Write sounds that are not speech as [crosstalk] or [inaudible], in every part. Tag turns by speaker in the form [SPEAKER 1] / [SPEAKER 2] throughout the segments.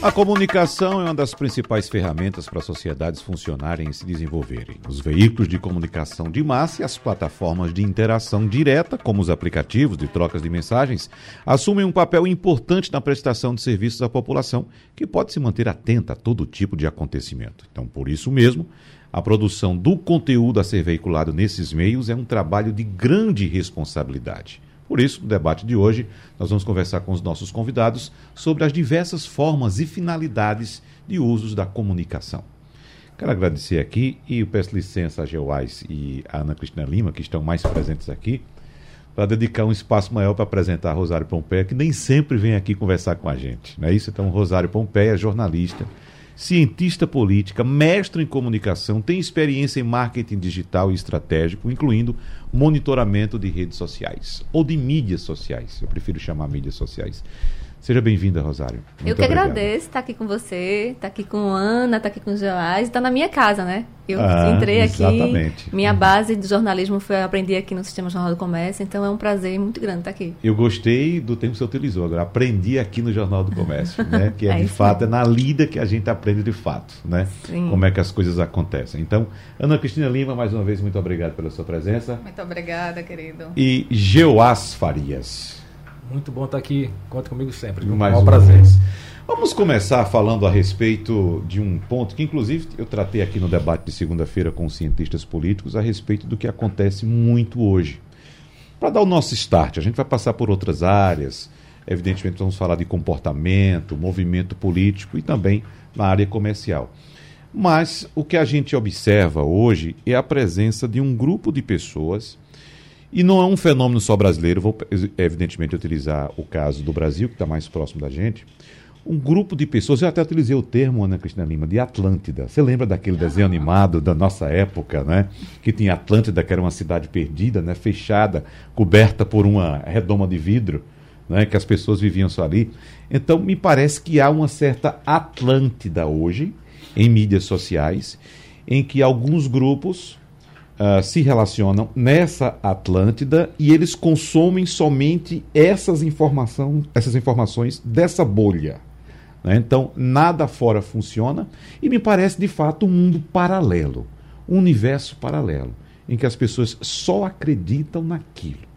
[SPEAKER 1] a comunicação é uma das principais ferramentas para sociedades funcionarem e se desenvolverem. Os veículos de comunicação de massa e as plataformas de interação direta, como os aplicativos de trocas de mensagens, assumem um papel importante na prestação de serviços à população, que pode se manter atenta a todo tipo de acontecimento. Então, por isso mesmo, a produção do conteúdo a ser veiculado nesses meios é um trabalho de grande responsabilidade. Por isso, no debate de hoje, nós vamos conversar com os nossos convidados sobre as diversas formas e finalidades de usos da comunicação. Quero agradecer aqui e peço licença a Geoais e a Ana Cristina Lima, que estão mais presentes aqui, para dedicar um espaço maior para apresentar Rosário Pompeia, que nem sempre vem aqui conversar com a gente. Não é isso? Então, Rosário Pompeia, jornalista, cientista política, mestre em comunicação, tem experiência em marketing digital e estratégico, incluindo monitoramento de redes sociais ou de mídias sociais. Eu prefiro chamar mídias sociais. Seja bem-vinda, Rosário.
[SPEAKER 2] Muito eu que obrigado. agradeço estar aqui com você, estar aqui com Ana, estar aqui com o Joás, estar na minha casa, né? Eu ah, entrei aqui, exatamente. minha base de jornalismo foi aprender aqui no Sistema Jornal do Comércio, então é um prazer muito grande estar aqui.
[SPEAKER 1] Eu gostei do tempo que você utilizou agora, aprendi aqui no Jornal do Comércio, né? [laughs] Que é, é de fato, é na lida que a gente aprende de fato, né? Sim. Como é que as coisas acontecem. Então, Ana Cristina Lima, mais uma vez, muito obrigado pela sua presença.
[SPEAKER 3] Muito obrigada, querido.
[SPEAKER 1] E Geoás Farias.
[SPEAKER 4] Muito bom estar aqui. Conta comigo sempre.
[SPEAKER 1] Mais um prazer. Vez. Vamos começar falando a respeito de um ponto que, inclusive, eu tratei aqui no debate de segunda-feira com cientistas políticos a respeito do que acontece muito hoje. Para dar o nosso start, a gente vai passar por outras áreas. Evidentemente, vamos falar de comportamento, movimento político e também na área comercial. Mas o que a gente observa hoje é a presença de um grupo de pessoas e não é um fenômeno só brasileiro, vou evidentemente utilizar o caso do Brasil, que está mais próximo da gente. Um grupo de pessoas, eu até utilizei o termo, Ana Cristina Lima, de Atlântida. Você lembra daquele desenho animado da nossa época, né? Que tinha Atlântida, que era uma cidade perdida, né? fechada, coberta por uma redoma de vidro, né? que as pessoas viviam só ali. Então, me parece que há uma certa Atlântida hoje, em mídias sociais, em que alguns grupos uh, se relacionam nessa Atlântida e eles consomem somente essas, informação, essas informações dessa bolha. Né? Então, nada fora funciona e me parece de fato um mundo paralelo, um universo paralelo, em que as pessoas só acreditam naquilo.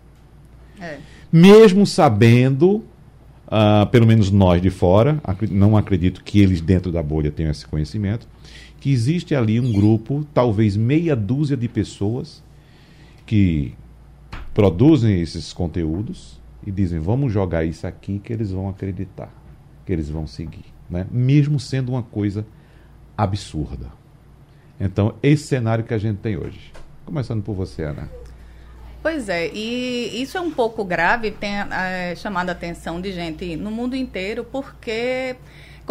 [SPEAKER 1] É. Mesmo sabendo, uh, pelo menos nós de fora, não acredito que eles dentro da bolha tenham esse conhecimento, que existe ali um grupo, talvez meia dúzia de pessoas que produzem esses conteúdos e dizem: vamos jogar isso aqui que eles vão acreditar, que eles vão seguir, né? mesmo sendo uma coisa absurda. Então, esse cenário que a gente tem hoje. Começando por você, Ana.
[SPEAKER 3] Pois é, e isso é um pouco grave, tem é, chamado a atenção de gente no mundo inteiro, porque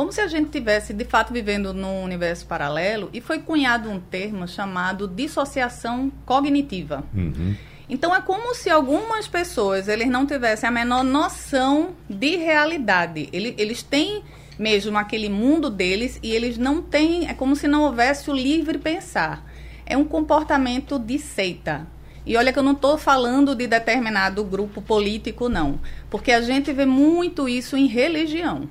[SPEAKER 3] como se a gente tivesse de fato vivendo num universo paralelo e foi cunhado um termo chamado dissociação cognitiva. Uhum. Então é como se algumas pessoas eles não tivessem a menor noção de realidade. Eles, eles têm mesmo aquele mundo deles e eles não têm. É como se não houvesse o livre pensar. É um comportamento de seita. E olha que eu não estou falando de determinado grupo político, não. Porque a gente vê muito isso em religião.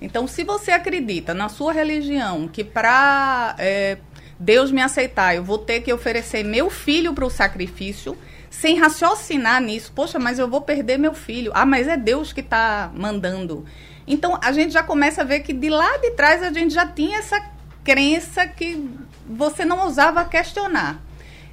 [SPEAKER 3] Então, se você acredita na sua religião que para é, Deus me aceitar, eu vou ter que oferecer meu filho para o sacrifício, sem raciocinar nisso, poxa, mas eu vou perder meu filho. Ah, mas é Deus que está mandando. Então, a gente já começa a ver que de lá de trás a gente já tinha essa crença que você não ousava questionar.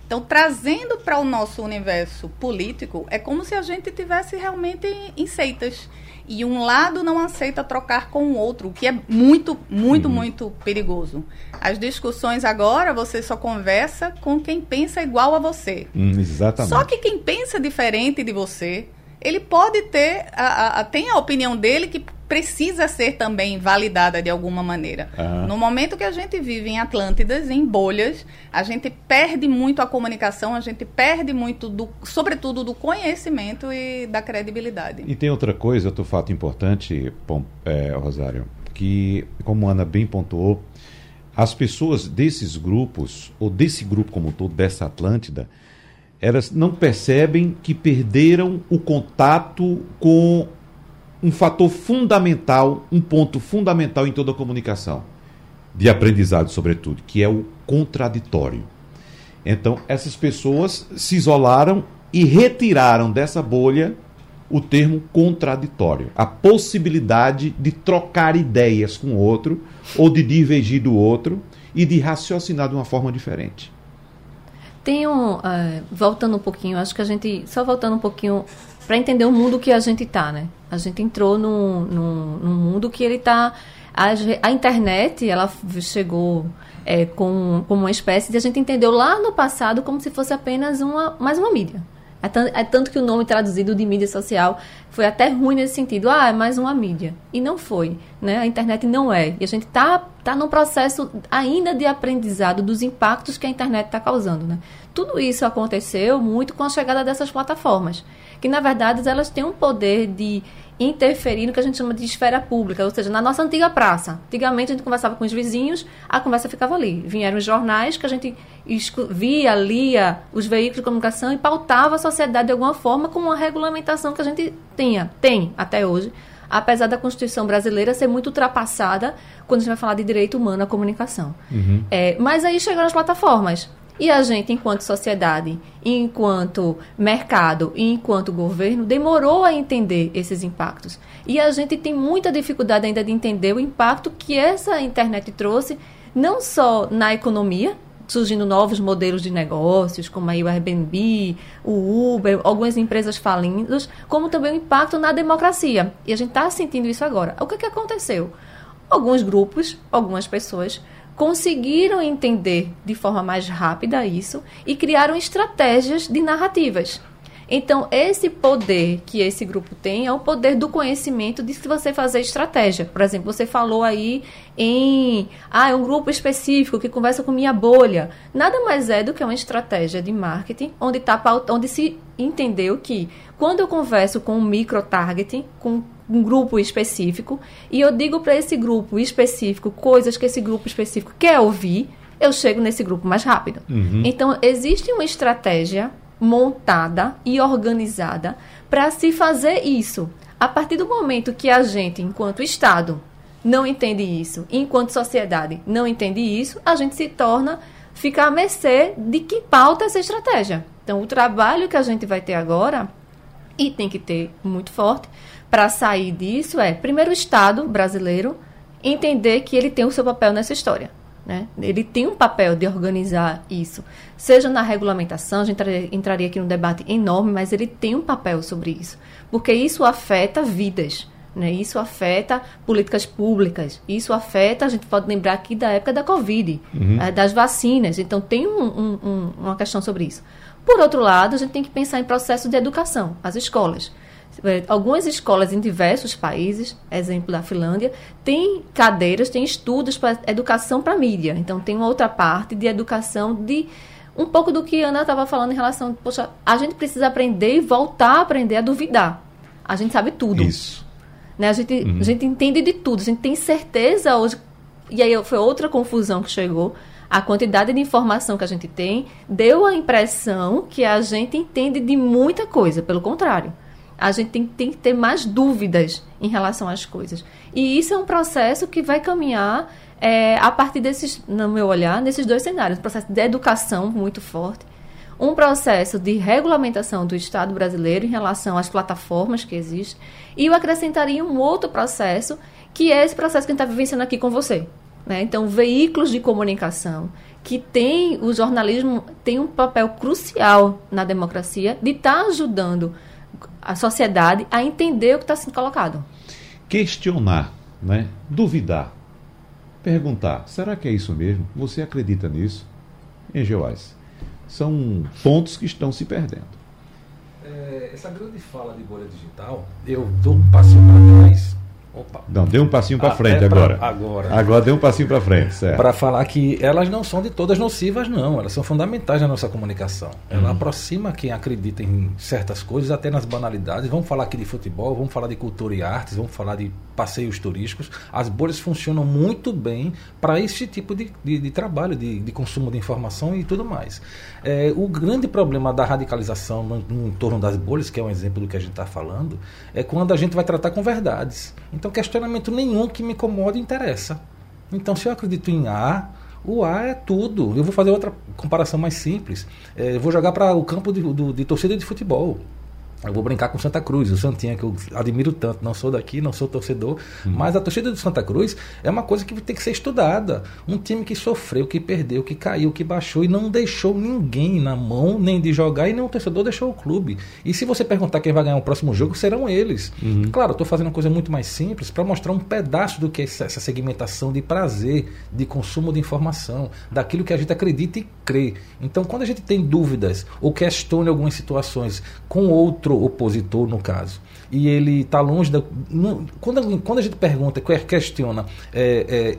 [SPEAKER 3] Então, trazendo para o nosso universo político, é como se a gente tivesse realmente em seitas e um lado não aceita trocar com o outro, o que é muito, muito, uhum. muito perigoso. As discussões agora você só conversa com quem pensa igual a você.
[SPEAKER 1] Hum, exatamente.
[SPEAKER 3] Só que quem pensa diferente de você, ele pode ter a, a, tem a opinião dele que precisa ser também validada de alguma maneira. No momento que a gente vive em Atlântidas, em bolhas, a gente perde muito a comunicação, a gente perde muito, do, sobretudo, do conhecimento e da credibilidade.
[SPEAKER 1] E tem outra coisa, outro fato importante, é, Rosário, que, como a Ana bem pontuou, as pessoas desses grupos, ou desse grupo como um todo, dessa Atlântida, elas não percebem que perderam o contato com um fator fundamental, um ponto fundamental em toda a comunicação, de aprendizado, sobretudo, que é o contraditório. Então, essas pessoas se isolaram e retiraram dessa bolha o termo contraditório, a possibilidade de trocar ideias com o outro ou de divergir do outro e de raciocinar de uma forma diferente.
[SPEAKER 2] Tem um, uh, voltando um pouquinho, acho que a gente, só voltando um pouquinho para entender o mundo que a gente está, né? A gente entrou num, num, num mundo que ele está a, a, internet, ela chegou é, com, com uma espécie de a gente entendeu lá no passado como se fosse apenas uma mais uma mídia. É tanto, é tanto, que o nome traduzido de mídia social foi até ruim nesse sentido. Ah, é mais uma mídia. E não foi. Né? A internet não é. E a gente está tá num processo ainda de aprendizado dos impactos que a internet está causando. Né? Tudo isso aconteceu muito com a chegada dessas plataformas. Que, na verdade, elas têm um poder de interferir no que a gente chama de esfera pública, ou seja, na nossa antiga praça. Antigamente a gente conversava com os vizinhos, a conversa ficava ali. Vieram os jornais que a gente via, lia os veículos de comunicação e pautava a sociedade de alguma forma com uma regulamentação que a gente tinha, tem até hoje, apesar da Constituição brasileira ser muito ultrapassada quando a gente vai falar de direito humano à comunicação. Uhum. É, mas aí chegaram as plataformas. E a gente, enquanto sociedade, enquanto mercado e enquanto governo, demorou a entender esses impactos. E a gente tem muita dificuldade ainda de entender o impacto que essa internet trouxe, não só na economia, surgindo novos modelos de negócios, como aí o Airbnb, o Uber, algumas empresas falindo, como também o impacto na democracia. E a gente está sentindo isso agora. O que, que aconteceu? Alguns grupos, algumas pessoas conseguiram entender de forma mais rápida isso e criaram estratégias de narrativas. Então, esse poder que esse grupo tem é o poder do conhecimento de se você fazer estratégia. Por exemplo, você falou aí em ah, é um grupo específico que conversa com minha bolha. Nada mais é do que uma estratégia de marketing onde, tá, onde se entendeu que quando eu converso com um micro-targeting, com um grupo específico e eu digo para esse grupo específico coisas que esse grupo específico quer ouvir, eu chego nesse grupo mais rápido. Uhum. Então, existe uma estratégia montada e organizada para se fazer isso. A partir do momento que a gente, enquanto Estado, não entende isso, enquanto sociedade não entende isso, a gente se torna, fica à mercê de que pauta essa estratégia. Então, o trabalho que a gente vai ter agora, e tem que ter muito forte, para sair disso é, primeiro, o Estado brasileiro entender que ele tem o seu papel nessa história. Né? Ele tem um papel de organizar isso, seja na regulamentação, a gente entraria, entraria aqui num debate enorme, mas ele tem um papel sobre isso, porque isso afeta vidas. Né? Isso afeta políticas públicas, isso afeta, a gente pode lembrar aqui da época da Covid, uhum. é, das vacinas, então tem um, um, um, uma questão sobre isso. Por outro lado, a gente tem que pensar em processo de educação, as escolas. É, algumas escolas em diversos países, exemplo da Finlândia, têm cadeiras, têm estudos para educação para mídia. Então, tem uma outra parte de educação de um pouco do que a Ana estava falando em relação, poxa, a gente precisa aprender e voltar a aprender a duvidar. A gente sabe tudo.
[SPEAKER 1] Isso.
[SPEAKER 2] Né? A, gente, uhum. a gente entende de tudo, a gente tem certeza hoje. E aí foi outra confusão que chegou. A quantidade de informação que a gente tem deu a impressão que a gente entende de muita coisa. Pelo contrário, a gente tem, tem que ter mais dúvidas em relação às coisas. E isso é um processo que vai caminhar é, a partir desses, no meu olhar, nesses dois cenários. Um processo de educação muito forte, um processo de regulamentação do Estado brasileiro em relação às plataformas que existem, e eu acrescentaria um outro processo, que é esse processo que a gente está vivenciando aqui com você. Né? Então, veículos de comunicação que tem o jornalismo tem um papel crucial na democracia de estar tá ajudando a sociedade a entender o que está sendo colocado.
[SPEAKER 1] Questionar, né? duvidar, perguntar: será que é isso mesmo? Você acredita nisso? Em Geoais. São pontos que estão se perdendo.
[SPEAKER 4] É, essa grande fala de bolha digital, eu dou um passo para trás. Opa,
[SPEAKER 1] Não, dê um passinho para frente agora.
[SPEAKER 4] Agora.
[SPEAKER 1] Agora dê um passinho para frente, certo.
[SPEAKER 4] Para falar que elas não são de todas nocivas, não. Elas são fundamentais na nossa comunicação. Ela uhum. aproxima quem acredita em certas coisas, até nas banalidades. Vamos falar aqui de futebol, vamos falar de cultura e artes, vamos falar de passeios turísticos. As bolhas funcionam muito bem para esse tipo de, de, de trabalho, de, de, consumo de informação e tudo mais. É, o grande problema da radicalização no, no entorno das bolhas, que é um exemplo do que a gente está falando, é quando a gente vai tratar com verdades. Então, questionamento nenhum que me incomoda interessa. Então, se eu acredito em A, o A é tudo. Eu vou fazer outra comparação mais simples. É, vou jogar para o campo de, do, de torcida de futebol. Eu vou brincar com Santa Cruz, o Santinha, que eu admiro tanto. Não sou daqui, não sou torcedor, uhum. mas a torcida do Santa Cruz é uma coisa que tem que ser estudada. Um time que sofreu, que perdeu, que caiu, que baixou e não deixou ninguém na mão, nem de jogar, e nem o torcedor deixou o clube. E se você perguntar quem vai ganhar o próximo jogo, serão eles. Uhum. Claro, eu estou fazendo uma coisa muito mais simples para mostrar um pedaço do que é essa segmentação de prazer, de consumo de informação, daquilo que a gente acredita e crê. Então, quando a gente tem dúvidas ou questiona algumas situações com outro outro opositor, no caso, e ele está longe da. Não, quando, quando a gente pergunta, questiona é, é,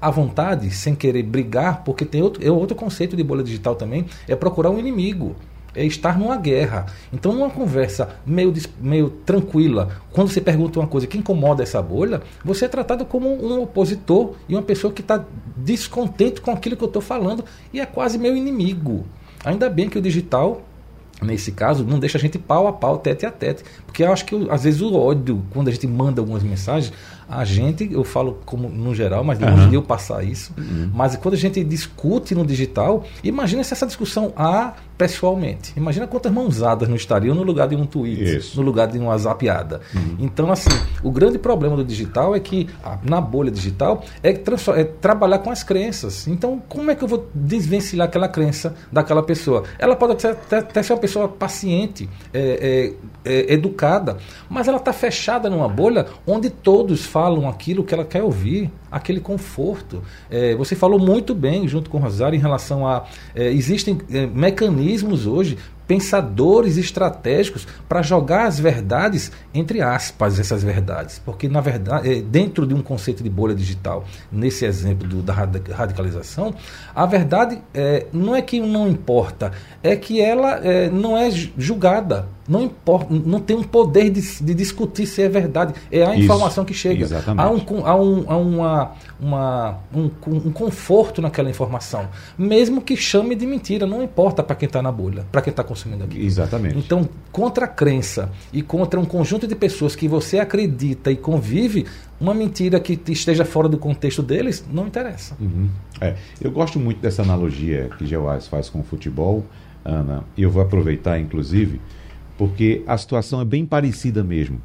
[SPEAKER 4] à vontade, sem querer brigar, porque tem outro, é outro conceito de bolha digital também, é procurar um inimigo é estar numa guerra. Então, numa conversa meio, meio tranquila, quando você pergunta uma coisa que incomoda essa bolha, você é tratado como um opositor e uma pessoa que está descontente com aquilo que eu estou falando e é quase meu inimigo. Ainda bem que o digital nesse caso, não deixa a gente pau a pau, tete a tete. Porque eu acho que, às vezes, o ódio, quando a gente manda algumas mensagens, a gente, eu falo como no geral, mas longe uhum. de eu passar isso, uhum. mas quando a gente discute no digital, imagina se essa discussão há pessoalmente. Imagina quantas mãozadas não estariam no lugar de um tweet, Isso. no lugar de uma zapiada. Uhum. Então, assim, o grande problema do digital é que, na bolha digital, é, é, trabalhar com as crenças. Então, como é que eu vou desvencilhar aquela crença daquela pessoa? Ela pode até, até ser uma pessoa paciente, é, é, é educada, mas ela está fechada numa bolha onde todos falam aquilo que ela quer ouvir, aquele conforto. É, você falou muito bem, junto com o Rosário, em relação a. Existem é, mecanismos hoje pensadores estratégicos para jogar as verdades entre aspas essas verdades. Porque na verdade é, dentro de um conceito de bolha digital nesse exemplo do, da radicalização a verdade é, não é que não importa é que ela é, não é julgada não importa, não tem um poder de, de discutir se é verdade. É a informação Isso, que chega. Exatamente. Há, um, há, um, há uma, uma, um, um, conforto naquela informação. Mesmo que chame de mentira, não importa para quem está na bolha, para quem está consumindo aquilo.
[SPEAKER 1] Exatamente.
[SPEAKER 4] Então, contra a crença e contra um conjunto de pessoas que você acredita e convive, uma mentira que esteja fora do contexto deles não interessa.
[SPEAKER 1] Uhum. É, eu gosto muito dessa analogia que Geoás faz com o futebol, Ana, e eu vou aproveitar, inclusive porque a situação é bem parecida mesmo.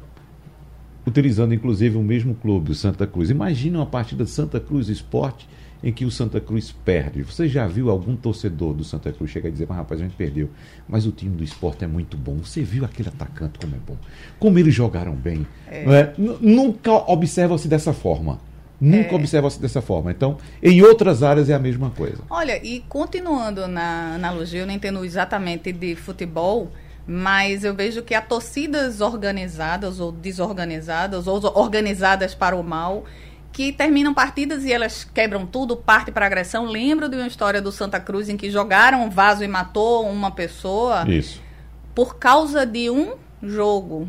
[SPEAKER 1] Utilizando inclusive o mesmo clube, o Santa Cruz. Imagina uma partida de Santa Cruz Esporte em que o Santa Cruz perde. Você já viu algum torcedor do Santa Cruz chegar e dizer, mas rapaz, a gente perdeu, mas o time do esporte é muito bom. Você viu aquele atacante como é bom? Como eles jogaram bem. É. É? Nunca observa-se dessa forma. Nunca é. observa-se dessa forma. Então, em outras áreas é a mesma coisa.
[SPEAKER 3] Olha, e continuando na analogia, eu não entendo exatamente de futebol, mas eu vejo que há torcidas organizadas ou desorganizadas, ou organizadas para o mal, que terminam partidas e elas quebram tudo, parte para agressão. Lembro de uma história do Santa Cruz em que jogaram um vaso e matou uma pessoa
[SPEAKER 1] isso.
[SPEAKER 3] por causa de um jogo.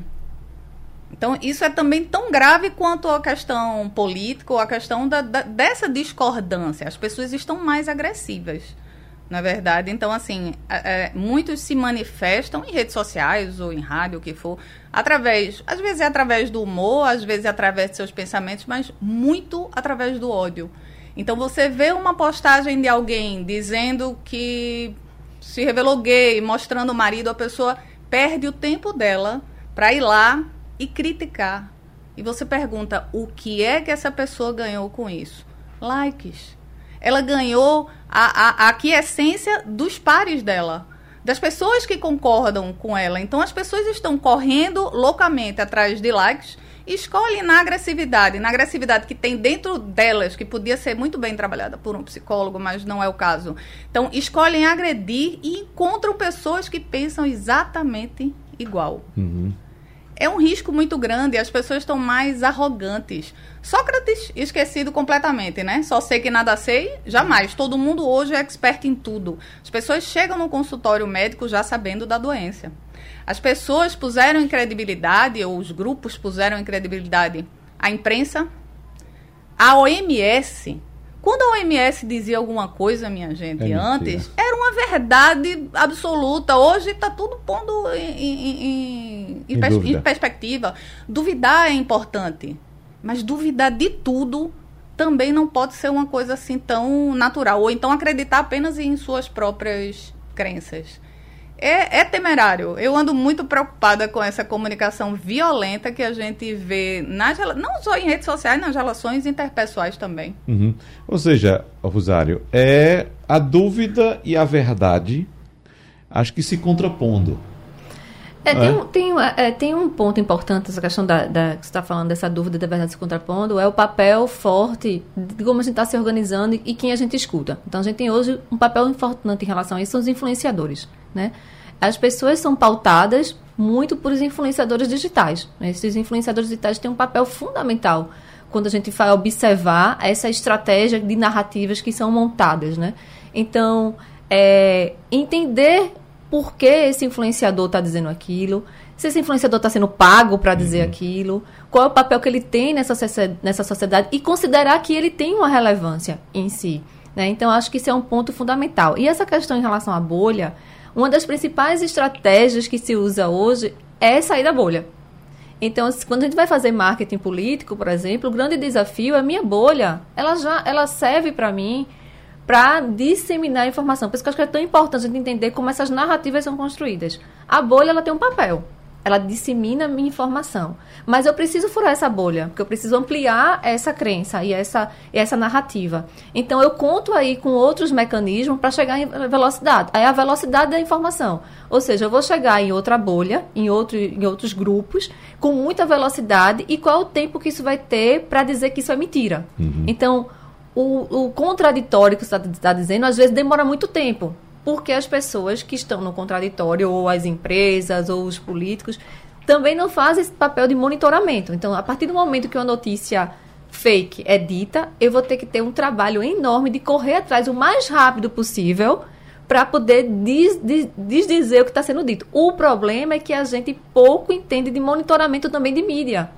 [SPEAKER 3] Então, isso é também tão grave quanto a questão política ou a questão da, da, dessa discordância. As pessoas estão mais agressivas na verdade. Então, assim, é, é, muitos se manifestam em redes sociais ou em rádio, o que for, através, às vezes é através do humor, às vezes é através de seus pensamentos, mas muito através do ódio. Então, você vê uma postagem de alguém dizendo que se revelou gay, mostrando o marido, a pessoa perde o tempo dela para ir lá e criticar. E você pergunta o que é que essa pessoa ganhou com isso? Likes ela ganhou a, a, a aquiescência dos pares dela, das pessoas que concordam com ela. Então as pessoas estão correndo loucamente atrás de likes e escolhem na agressividade, na agressividade que tem dentro delas, que podia ser muito bem trabalhada por um psicólogo, mas não é o caso. Então escolhem agredir e encontram pessoas que pensam exatamente igual.
[SPEAKER 1] Uhum.
[SPEAKER 3] É um risco muito grande, as pessoas estão mais arrogantes. Sócrates esquecido completamente, né? Só sei que nada sei, jamais. Todo mundo hoje é expert em tudo. As pessoas chegam no consultório médico já sabendo da doença. As pessoas puseram em credibilidade, ou os grupos puseram em credibilidade, a imprensa, a OMS. Quando a OMS dizia alguma coisa, minha gente, é antes, era uma verdade absoluta. Hoje está tudo pondo em, em, em, em, pers em perspectiva. Duvidar é importante, mas duvidar de tudo também não pode ser uma coisa assim tão natural. Ou então acreditar apenas em suas próprias crenças é, é, temerário. Eu ando muito preocupada com essa comunicação violenta que a gente vê nas não só em redes sociais, nas relações interpessoais também.
[SPEAKER 1] Uhum. Ou seja, Rosário, é a dúvida e a verdade, acho que se contrapondo.
[SPEAKER 2] É, tem, é? um, tem, é, tem, um ponto importante, essa questão da, da que você está falando, dessa dúvida da verdade se contrapondo, é o papel forte de como a gente está se organizando e, e quem a gente escuta. Então, a gente tem hoje um papel importante em relação a isso, são os influenciadores, né? As pessoas são pautadas muito por os influenciadores digitais. Né? Esses influenciadores digitais têm um papel fundamental quando a gente vai observar essa estratégia de narrativas que são montadas, né? Então, é, entender por que esse influenciador está dizendo aquilo, se esse influenciador está sendo pago para dizer uhum. aquilo, qual é o papel que ele tem nessa, nessa sociedade e considerar que ele tem uma relevância em si. Né? Então, acho que isso é um ponto fundamental. E essa questão em relação à bolha, uma das principais estratégias que se usa hoje é sair da bolha. Então, quando a gente vai fazer marketing político, por exemplo, o grande desafio é a minha bolha. Ela já ela serve para mim para disseminar informação. Por isso que eu acho que é tão importante a gente entender como essas narrativas são construídas. A bolha ela tem um papel ela dissemina minha informação. Mas eu preciso furar essa bolha, porque eu preciso ampliar essa crença e essa, essa narrativa. Então eu conto aí com outros mecanismos para chegar em velocidade. Aí a velocidade da informação. Ou seja, eu vou chegar em outra bolha, em, outro, em outros grupos, com muita velocidade, e qual é o tempo que isso vai ter para dizer que isso é mentira. Uhum. Então, o, o contraditório que você está tá dizendo, às vezes demora muito tempo porque as pessoas que estão no contraditório, ou as empresas, ou os políticos, também não fazem esse papel de monitoramento. Então, a partir do momento que uma notícia fake é dita, eu vou ter que ter um trabalho enorme de correr atrás o mais rápido possível para poder des, des, desdizer o que está sendo dito. O problema é que a gente pouco entende de monitoramento também de mídia.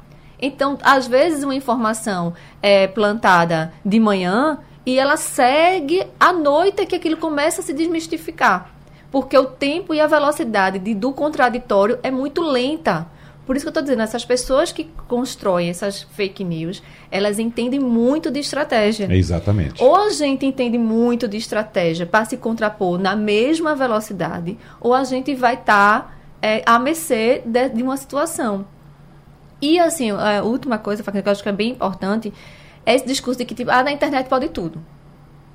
[SPEAKER 2] Então, às vezes, uma informação é plantada de manhã e ela segue à noite que aquilo começa a se desmistificar. Porque o tempo e a velocidade de, do contraditório é muito lenta. Por isso que eu estou dizendo, essas pessoas que constroem essas fake news, elas entendem muito de estratégia.
[SPEAKER 1] Exatamente.
[SPEAKER 2] Ou a gente entende muito de estratégia para se contrapor na mesma velocidade, ou a gente vai estar tá, é, à mercê de, de, uma situação. E, assim, a última coisa que eu acho que é bem importante é esse discurso de que, tipo, ah, na internet pode tudo.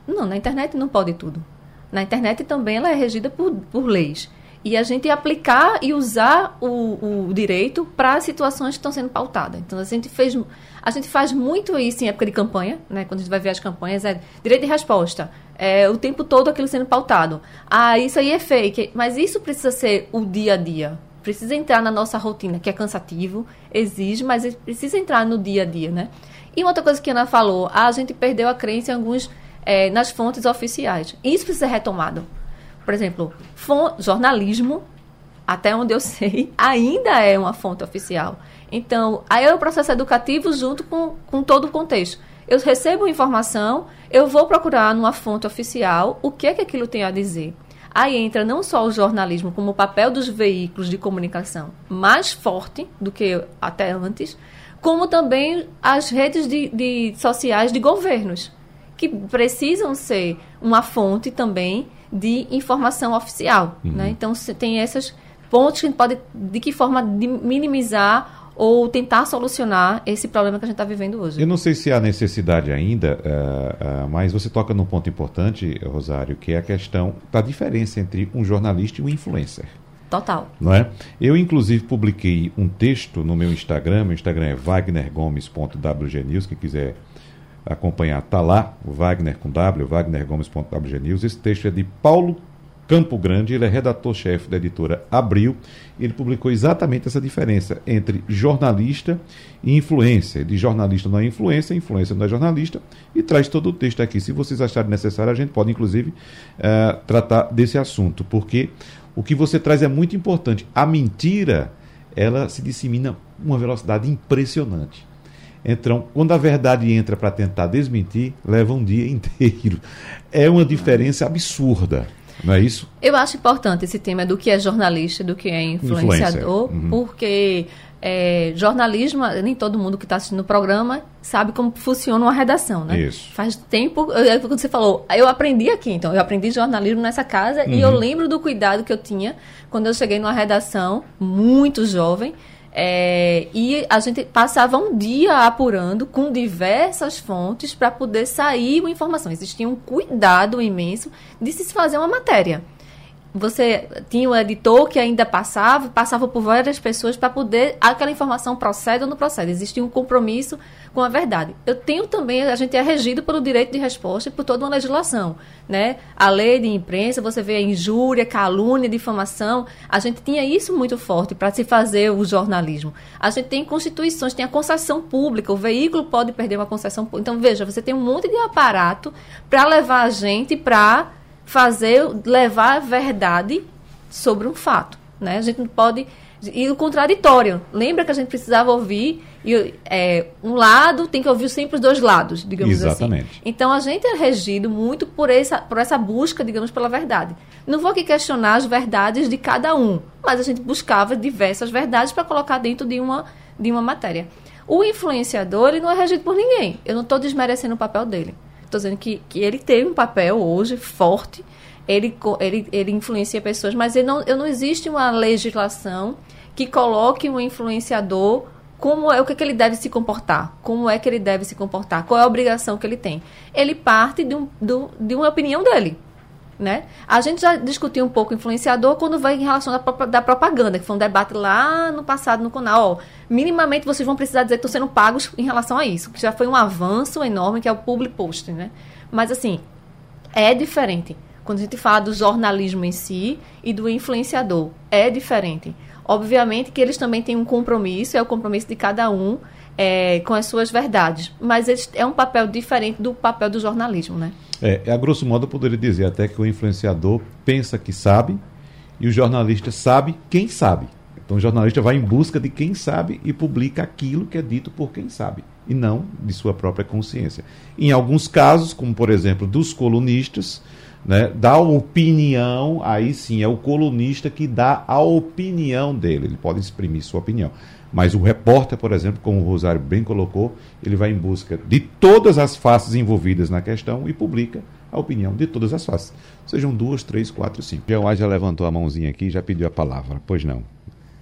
[SPEAKER 2] Não, na internet não pode tudo. Na internet também ela é regida por, por leis. E a gente aplicar e usar o, o direito para situações que estão sendo pautadas. Então, a gente, fez, a gente faz muito isso em época de campanha, né? quando a gente vai ver as campanhas, é direito de resposta. É, o tempo todo aquilo sendo pautado. Ah, isso aí é fake. Mas isso precisa ser o dia a dia. Precisa entrar na nossa rotina, que é cansativo, exige, mas precisa entrar no dia a dia, né? E outra coisa que a Ana falou, a gente perdeu a crença em alguns é, nas fontes oficiais. Isso precisa ser retomado. Por exemplo, jornalismo, até onde eu [laughs] sei, ainda é uma fonte oficial. Então, aí é o processo educativo junto com, com todo o contexto. Eu recebo informação, eu vou procurar numa fonte oficial o que é que aquilo tem a dizer. Aí entra não só o jornalismo como o papel dos veículos de comunicação mais forte do que até antes, como também as redes de, de sociais de governos, que precisam ser uma fonte também de informação oficial. Uhum. Né? Então, tem esses pontos que a gente pode, de que forma, de minimizar ou tentar solucionar esse problema que a gente está vivendo hoje.
[SPEAKER 1] Eu não sei se há necessidade ainda, uh, uh, mas você toca num ponto importante, Rosário, que é a questão da diferença entre um jornalista e um influencer.
[SPEAKER 2] Total.
[SPEAKER 1] Não é? Eu, inclusive, publiquei um texto no meu Instagram. Meu Instagram é wagnergomes.wgnews. Quem quiser acompanhar, tá lá. O Wagner com W, wagnergomes.wgnews. Esse texto é de Paulo Campo Grande, ele é redator-chefe da editora Abril. Ele publicou exatamente essa diferença entre jornalista e influência. De jornalista não é influência, influência não é jornalista, e traz todo o texto aqui. Se vocês acharem necessário, a gente pode, inclusive, uh, tratar desse assunto, porque o que você traz é muito importante. A mentira, ela se dissemina uma velocidade impressionante. Então, quando a verdade entra para tentar desmentir, leva um dia [laughs] inteiro. É uma diferença absurda. Não é isso?
[SPEAKER 2] Eu acho importante esse tema do que é jornalista, do que é influenciador, uhum. porque é, jornalismo, nem todo mundo que está assistindo o programa sabe como funciona uma redação, né?
[SPEAKER 1] Isso.
[SPEAKER 2] Faz tempo, quando você falou, eu aprendi aqui, então, eu aprendi jornalismo nessa casa uhum. e eu lembro do cuidado que eu tinha quando eu cheguei numa redação muito jovem é, e a gente passava um dia apurando com diversas fontes para poder sair uma informação. Existia um cuidado imenso de se fazer uma matéria você tinha o editor que ainda passava, passava por várias pessoas para poder aquela informação procede ou não procede. Existia um compromisso com a verdade. Eu tenho também, a gente é regido pelo direito de resposta e por toda uma legislação, né? A lei de imprensa, você vê a injúria, calúnia, difamação, a gente tinha isso muito forte para se fazer o jornalismo. A gente tem constituições, tem a concessão pública, o veículo pode perder uma concessão pública. Então, veja, você tem um monte de aparato para levar a gente para fazer, levar a verdade sobre um fato. Né? A gente não pode. E o contraditório. Lembra que a gente precisava ouvir e, é, um lado, tem que ouvir sempre os dois lados, digamos
[SPEAKER 1] assim. Exatamente.
[SPEAKER 2] assim. Então a gente é regido muito por essa, por essa busca, digamos, pela verdade. Não vou aqui questionar as verdades de cada um, mas a gente buscava diversas verdades para colocar dentro de uma, de uma matéria. O influenciador, ele não é regido por ninguém. Eu não estou desmerecendo o papel dele. Estou dizendo que, que ele teve um papel hoje forte, ele, ele, ele influencia pessoas, mas ele não, não existe uma legislação que coloque um influenciador como é o que, é que ele deve se comportar, como é que ele deve se comportar, qual é a obrigação que ele tem. Ele parte de, um, do, de uma opinião dele. Né? A gente já discutiu um pouco influenciador quando vai em relação da, da propaganda, que foi um debate lá no passado no canal. Minimamente vocês vão precisar dizer que estão sendo pagos em relação a isso, que já foi um avanço enorme, que é o public posting, né? Mas assim, é diferente. Quando a gente fala do jornalismo em si e do influenciador, é diferente. Obviamente que eles também têm um compromisso, é o compromisso de cada um é, com as suas verdades. Mas é um papel diferente do papel do jornalismo, né?
[SPEAKER 1] É, a grosso modo eu poderia dizer até que o influenciador pensa que sabe e o jornalista sabe quem sabe. Então o jornalista vai em busca de quem sabe e publica aquilo que é dito por quem sabe e não de sua própria consciência. Em alguns casos, como por exemplo dos colunistas, né, dá opinião, aí sim é o colunista que dá a opinião dele, ele pode exprimir sua opinião. Mas o repórter, por exemplo, como o Rosário bem colocou, ele vai em busca de todas as faces envolvidas na questão e publica a opinião de todas as faces. Sejam duas, três, quatro, cinco. Jean já levantou a mãozinha aqui e já pediu a palavra. Pois não.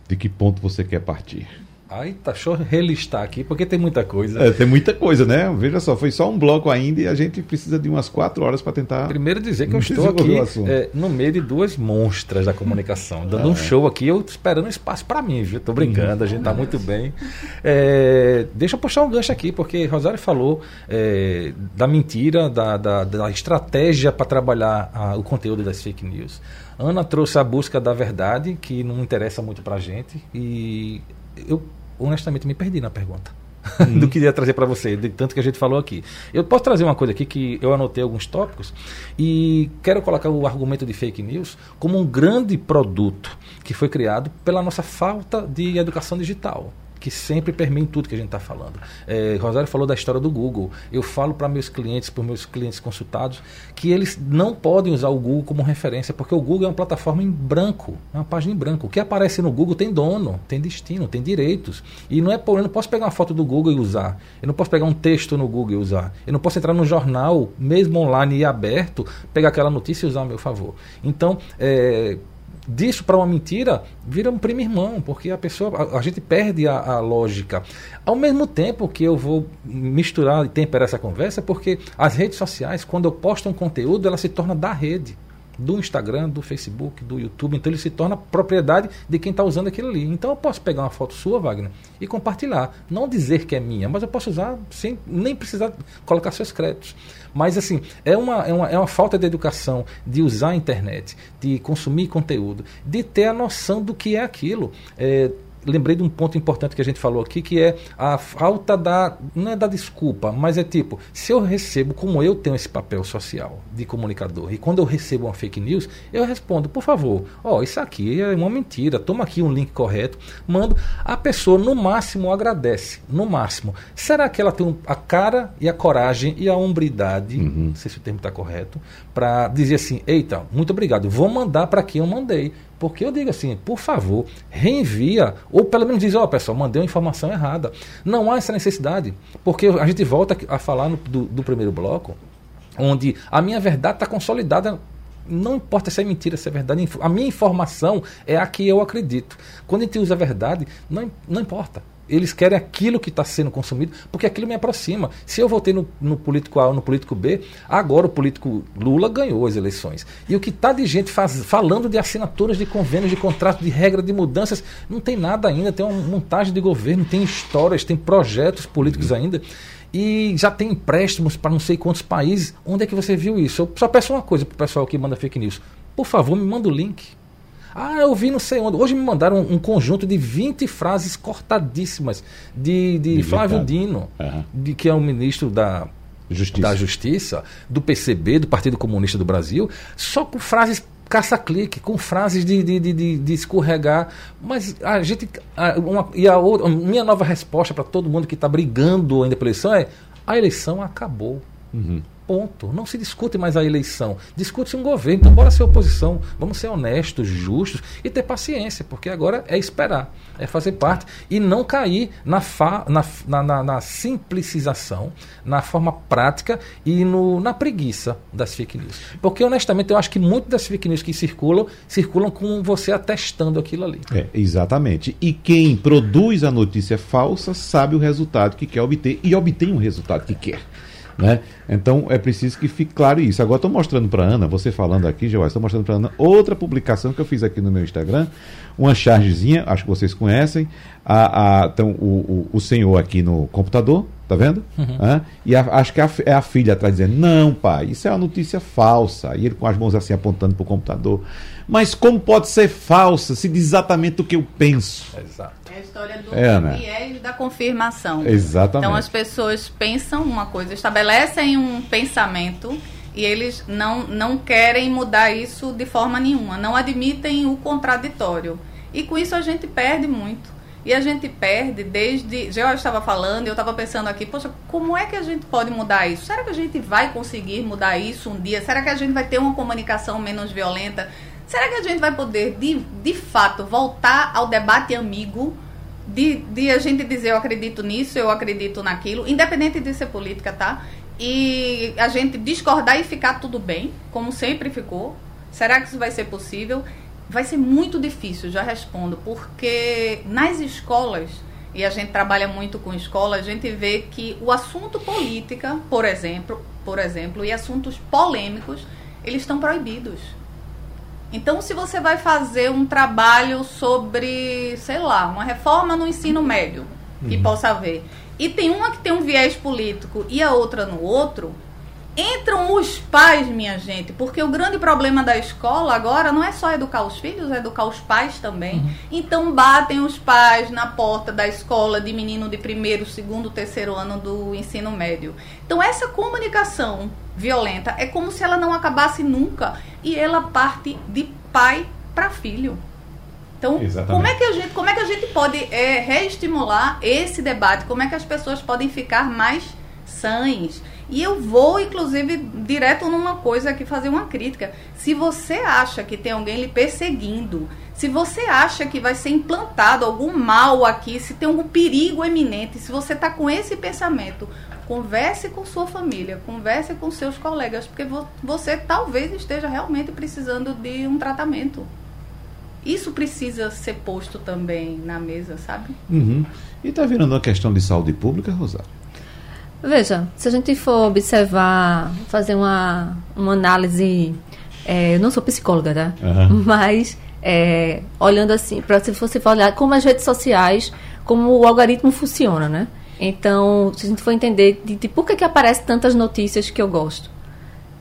[SPEAKER 1] De que ponto você quer partir?
[SPEAKER 4] Aí tá, deixa eu relistar aqui, porque tem muita coisa.
[SPEAKER 1] É, tem muita coisa, né? Veja só, foi só um bloco ainda e a gente precisa de umas quatro horas para tentar.
[SPEAKER 4] Primeiro dizer que eu [laughs] estou aqui é, no meio de duas monstras da comunicação, dando é. um show aqui, eu esperando espaço para mim, viu? Tô brincando, a gente tá muito bem. É, deixa eu puxar um gancho aqui, porque Rosário falou é, da mentira, da, da, da estratégia para trabalhar a, o conteúdo das fake news. Ana trouxe a busca da verdade, que não interessa muito pra gente, e eu honestamente me perdi na pergunta. Uhum. [laughs] do que ia trazer para você, de tanto que a gente falou aqui. Eu posso trazer uma coisa aqui que eu anotei alguns tópicos e quero colocar o argumento de fake news como um grande produto que foi criado pela nossa falta de educação digital que sempre permeia em tudo que a gente está falando. É, Rosário falou da história do Google. Eu falo para meus clientes, para meus clientes consultados, que eles não podem usar o Google como referência, porque o Google é uma plataforma em branco, é uma página em branco. O que aparece no Google tem dono, tem destino, tem direitos. E não é eu não posso pegar uma foto do Google e usar. Eu não posso pegar um texto no Google e usar. Eu não posso entrar no jornal, mesmo online e aberto, pegar aquela notícia e usar a meu favor. Então, é, disso para uma mentira vira um primo irmão, porque a pessoa, a, a gente perde a, a, lógica. Ao mesmo tempo que eu vou misturar e temperar essa conversa, porque as redes sociais, quando eu posto um conteúdo, ela se torna da rede. do Instagram, do Facebook, do YouTube. Então ele se torna propriedade de quem está usando aquilo ali. Então eu posso pegar uma foto sua, Wagner, e compartilhar. Não dizer que é minha, mas eu posso usar sem nem precisar colocar seus créditos. Mas assim, é uma, é uma, é uma falta de educação de usar a internet, de consumir conteúdo, de ter a noção do que é aquilo. É, lembrei de um ponto importante que a gente falou aqui, que é a falta da. Não é da desculpa, mas é tipo, se eu recebo, como eu tenho esse papel social de comunicador, e quando eu recebo uma fake news, eu respondo, por favor, ó, isso aqui é uma mentira, toma aqui um link correto, mando. A pessoa, no máximo, agradece. No máximo. Será que ela tem a cara e a coragem e a hombridade, uhum. não sei se o termo está correto, para dizer assim: eita, muito obrigado, vou mandar para quem eu mandei. Porque eu digo assim, por favor, reenvia, ou pelo menos diz, ó oh, pessoal, mandei uma informação errada. Não há essa necessidade, porque a gente volta a falar no, do, do primeiro bloco, onde a minha verdade está consolidada não importa se é mentira, se é verdade, a minha informação é a que eu acredito. Quando a gente usa a verdade, não, não importa. Eles querem aquilo que está sendo consumido, porque aquilo me aproxima. Se eu votei no, no político A ou no político B, agora o político Lula ganhou as eleições. E o que está de gente faz, falando de assinaturas de convênios, de contratos, de regra, de mudanças, não tem nada ainda. Tem uma montagem de governo, tem histórias, tem projetos políticos ainda e já tem empréstimos para não sei quantos países. Onde é que você viu isso? Eu só peço uma coisa para o pessoal que manda fake news. Por favor, me manda o link. Ah, eu vi não sei onde. Hoje me mandaram um, um conjunto de 20 frases cortadíssimas de, de Flávio Dino, uhum. de, que é o ministro da Justiça. da Justiça, do PCB, do Partido Comunista do Brasil, só com frases caça-clique, com frases de, de, de, de, escorregar. Mas a gente. A, uma, e a outra, minha nova resposta para todo mundo que está brigando ainda pela eleição é: a eleição acabou. Uhum. Ponto. Não se discute mais a eleição. Discute-se um governo. Então, bora ser oposição. Vamos ser honestos, justos e ter paciência, porque agora é esperar, é fazer parte e não cair na, fa, na, na, na, na simplicização, na forma prática e no, na preguiça das fake news. Porque, honestamente, eu acho que muitas das fake news que circulam, circulam com você atestando aquilo ali.
[SPEAKER 1] É, exatamente. E quem produz a notícia falsa sabe o resultado que quer obter e obtém o resultado que quer. Né? Então é preciso que fique claro isso. Agora estou mostrando para Ana, você falando aqui, Joás, estou mostrando para Ana outra publicação que eu fiz aqui no meu Instagram, uma chargezinha, acho que vocês conhecem. A, a, então, o, o, o senhor aqui no computador, tá vendo? Uhum. e a, acho que é a, é a filha atrás dizendo: Não, pai, isso é uma notícia falsa. E ele com as mãos assim apontando para o computador. Mas como pode ser falsa se diz exatamente o que eu penso?
[SPEAKER 3] Exato. É a história do é, né? viés da confirmação.
[SPEAKER 1] Exatamente.
[SPEAKER 3] Então as pessoas pensam uma coisa, estabelecem um pensamento e eles não, não querem mudar isso de forma nenhuma, não admitem o contraditório. E com isso a gente perde muito. E a gente perde desde. Já estava falando, eu estava pensando aqui, poxa, como é que a gente pode mudar isso? Será que a gente vai conseguir mudar isso um dia? Será que a gente vai ter uma comunicação menos violenta? Será que a gente vai poder, de, de fato, voltar ao debate amigo? De, de a gente dizer eu acredito nisso, eu acredito naquilo, independente de ser política, tá? E a gente discordar e ficar tudo bem, como sempre ficou. Será que isso vai ser possível? Vai ser muito difícil, já respondo, porque nas escolas, e a gente trabalha muito com escola, a gente vê que o assunto política, por exemplo, por exemplo, e assuntos polêmicos, eles estão proibidos. Então, se você vai fazer um trabalho sobre, sei lá, uma reforma no ensino médio, que uhum. possa haver, e tem uma que tem um viés político e a outra no outro, entram os pais, minha gente, porque o grande problema da escola agora não é só educar os filhos, é educar os pais também. Uhum. Então batem os pais na porta da escola de menino de primeiro, segundo, terceiro ano do ensino médio. Então essa comunicação violenta é como se ela não acabasse nunca e ela parte de pai para filho. Então, como é que a gente, como é que a gente pode é, reestimular esse debate? Como é que as pessoas podem ficar mais sãs? E eu vou, inclusive, direto numa coisa aqui, fazer uma crítica. Se você acha que tem alguém lhe perseguindo, se você acha que vai ser implantado algum mal aqui, se tem algum perigo eminente, se você está com esse pensamento, converse com sua família, converse com seus colegas, porque você talvez esteja realmente precisando de um tratamento. Isso precisa ser posto também na mesa, sabe?
[SPEAKER 1] Uhum. E está virando uma questão de saúde pública, Rosário?
[SPEAKER 2] Veja, se a gente for observar, fazer uma, uma análise É, eu não sou psicóloga, tá? Uhum. [laughs] Mas, é, olhando assim, para se você for olhar como as redes sociais, como o algoritmo funciona, né? Então, se a gente for entender de, de por que, que aparecem tantas notícias que eu gosto,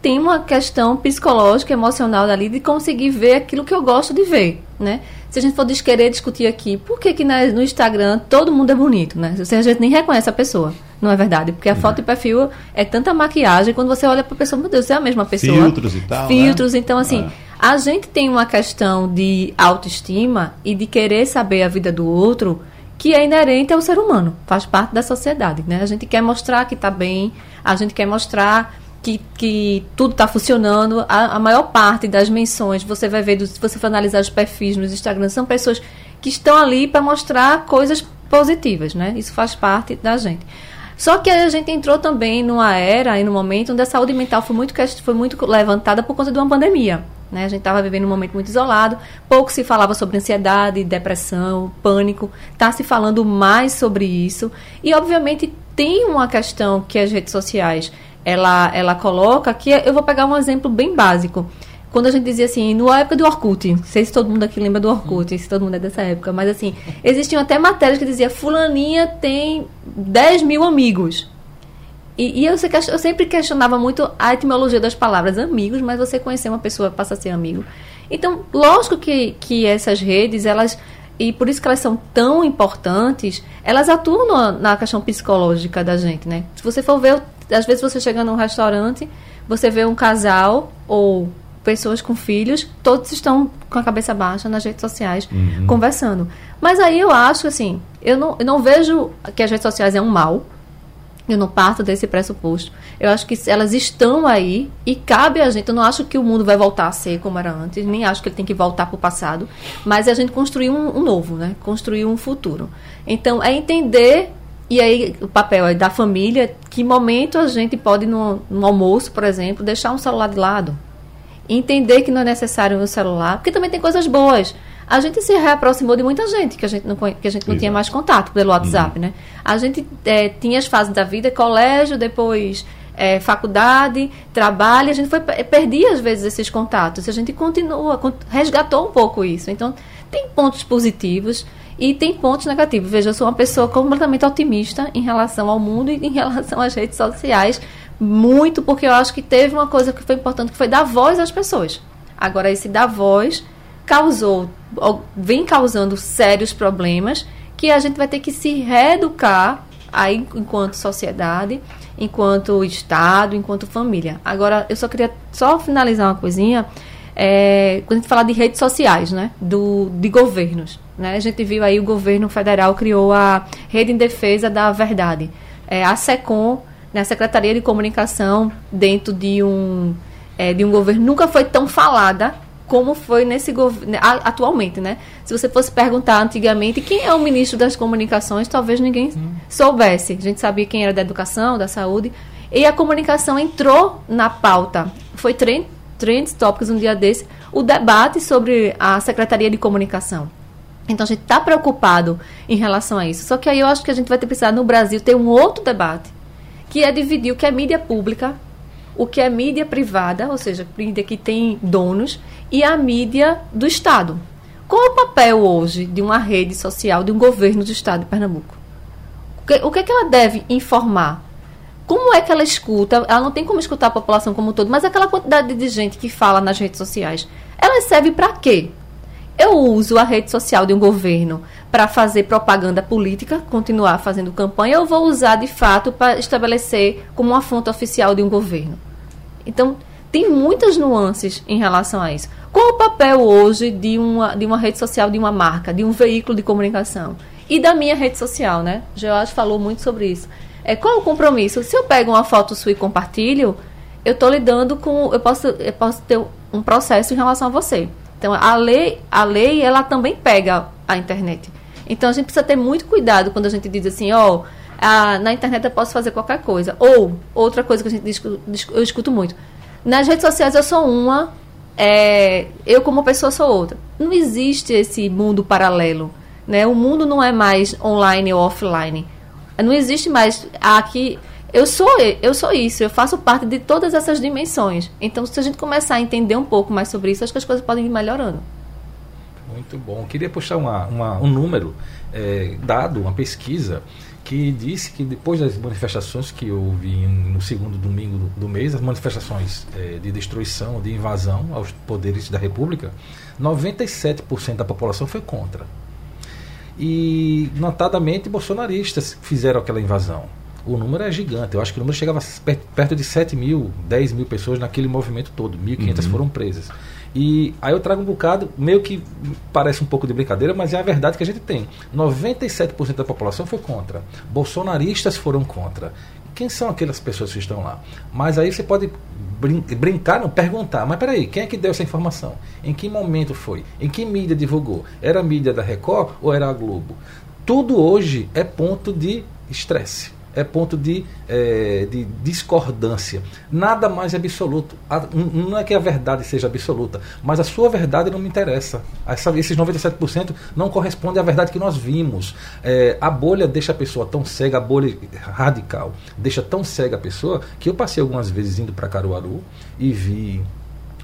[SPEAKER 2] tem uma questão psicológica, emocional ali de conseguir ver aquilo que eu gosto de ver, né? Se a gente for querer discutir aqui, por que, que no Instagram todo mundo é bonito, né? Se a gente nem reconhece a pessoa, não é verdade? Porque a uhum. foto de perfil é tanta maquiagem, quando você olha para a pessoa, meu Deus, é a mesma pessoa.
[SPEAKER 1] Filtros e tal,
[SPEAKER 2] Filtros, né? então assim, é. a gente tem uma questão de autoestima e de querer saber a vida do outro que é inerente ao ser humano, faz parte da sociedade, né? A gente quer mostrar que está bem, a gente quer mostrar que, que tudo está funcionando. A, a, maior parte das menções, você vai ver, se você for analisar os perfis nos Instagram, são pessoas que estão ali para mostrar coisas positivas, né? Isso faz parte da gente. Só que a gente entrou também numa era e num momento onde a saúde mental foi muito, foi muito levantada por conta de uma pandemia. Né? A gente estava vivendo um momento muito isolado, pouco se falava sobre ansiedade, depressão, pânico, está se falando mais sobre isso. E, obviamente, tem uma questão que as redes sociais ela, ela coloca que eu vou pegar um exemplo bem básico. Quando a gente dizia assim, na época do Orkut, não sei se todo mundo aqui lembra do Orkut, se todo mundo é dessa época, mas assim, existiam até matérias que dizia fulaninha tem 10 mil amigos. E, e eu, eu, sempre questionava muito a etimologia das palavras amigos, mas você conhecer uma pessoa passa a ser amigo. Então, lógico que, que essas redes, elas e por isso que elas são tão importantes, elas atuam na, na questão psicológica da gente, né? Se você for ver às vezes você chega num restaurante, você vê um casal ou pessoas com filhos, todos estão com a cabeça baixa nas redes sociais, uhum. conversando. Mas aí eu acho assim, eu não, eu não vejo que as redes sociais é um mal. Eu não parto desse pressuposto. Eu acho que elas estão aí e cabe a gente. Eu não acho que o mundo vai voltar a ser como era antes, nem acho que ele tem que voltar para o passado, mas é a gente construir um, um novo, né? Construir um futuro. Então, é entender e aí, o papel é da família, que momento a gente pode, no, no almoço, por exemplo, deixar um celular de lado. Entender que não é necessário um celular, porque também tem coisas boas. A gente se reaproximou de muita gente que a gente não, que a gente não tinha mais contato pelo WhatsApp, uhum. né? A gente é, tinha as fases da vida, colégio, depois é, faculdade, trabalho, a gente foi perdia às vezes esses contatos. A gente continua, resgatou um pouco isso. Então, tem pontos positivos. E tem pontos negativos. Veja, eu sou uma pessoa completamente otimista em relação ao mundo e em relação às redes sociais. Muito, porque eu acho que teve uma coisa que foi importante, que foi dar voz às pessoas. Agora, esse dar voz causou, vem causando sérios problemas que a gente vai ter que se reeducar aí enquanto sociedade, enquanto Estado, enquanto família. Agora, eu só queria só finalizar uma coisinha. É, quando a gente fala de redes sociais, né? Do, de governos. Né? A gente viu aí o governo federal criou a Rede em Defesa da Verdade. É, a SECOM, né, a Secretaria de Comunicação, dentro de um, é, de um governo, nunca foi tão falada como foi nesse governo né, atualmente, né? Se você fosse perguntar antigamente quem é o ministro das comunicações, talvez ninguém hum. soubesse. A gente sabia quem era da educação, da saúde, e a comunicação entrou na pauta. Foi trend, trend tópicos um dia desse, o debate sobre a Secretaria de Comunicação. Então a gente está preocupado em relação a isso. Só que aí eu acho que a gente vai ter precisar no Brasil ter um outro debate, que é dividir o que é mídia pública, o que é mídia privada, ou seja, mídia que tem donos, e a mídia do Estado. Qual o papel hoje de uma rede social, de um governo do Estado de Pernambuco? O que, o que é que ela deve informar? Como é que ela escuta? Ela não tem como escutar a população como um todo, mas aquela quantidade de gente que fala nas redes sociais, ela serve para quê? Eu uso a rede social de um governo para fazer propaganda política, continuar fazendo campanha, eu vou usar de fato para estabelecer como uma fonte oficial de um governo. Então, tem muitas nuances em relação a isso. Qual o papel hoje de uma, de uma rede social, de uma marca, de um veículo de comunicação? E da minha rede social, né? George falou muito sobre isso. É, qual o compromisso? Se eu pego uma foto sua e compartilho, eu estou lidando com. Eu posso, eu posso ter um processo em relação a você. Então, a lei, a lei, ela também pega a internet. Então, a gente precisa ter muito cuidado quando a gente diz assim, ó, oh, na internet eu posso fazer qualquer coisa. Ou, outra coisa que a gente eu escuto muito. Nas redes sociais eu sou uma, é, eu como pessoa sou outra. Não existe esse mundo paralelo. Né? O mundo não é mais online ou offline. Não existe mais aqui eu sou eu sou isso, eu faço parte de todas essas dimensões. Então, se a gente começar a entender um pouco mais sobre isso, acho que as coisas podem ir melhorando.
[SPEAKER 4] Muito bom. Queria puxar uma, uma um número é, dado, uma pesquisa que disse que depois das manifestações que houve no segundo domingo do, do mês, as manifestações é, de destruição, de invasão aos poderes da República, 97% da população foi contra. E, notadamente, bolsonaristas fizeram aquela invasão. O número é gigante. Eu acho que o número chegava perto de 7 mil, 10 mil pessoas naquele movimento todo. 1.500 uhum. foram presas. E aí eu trago um bocado, meio que parece um pouco de brincadeira, mas é a verdade que a gente tem. 97% da população foi contra. Bolsonaristas foram contra. Quem são aquelas pessoas que estão lá? Mas aí você pode brin brincar, não, perguntar, mas peraí, quem é que deu essa informação? Em que momento foi? Em que mídia divulgou? Era a mídia da Record ou era a Globo? Tudo hoje é ponto de estresse é ponto de, é, de discordância. Nada mais absoluto. Não é que a verdade seja absoluta, mas a sua verdade não me interessa. Essa, esses 97% não correspondem à verdade que nós vimos. É, a bolha deixa a pessoa tão cega, a bolha radical deixa tão cega a pessoa, que eu passei algumas vezes indo para Caruaru e vi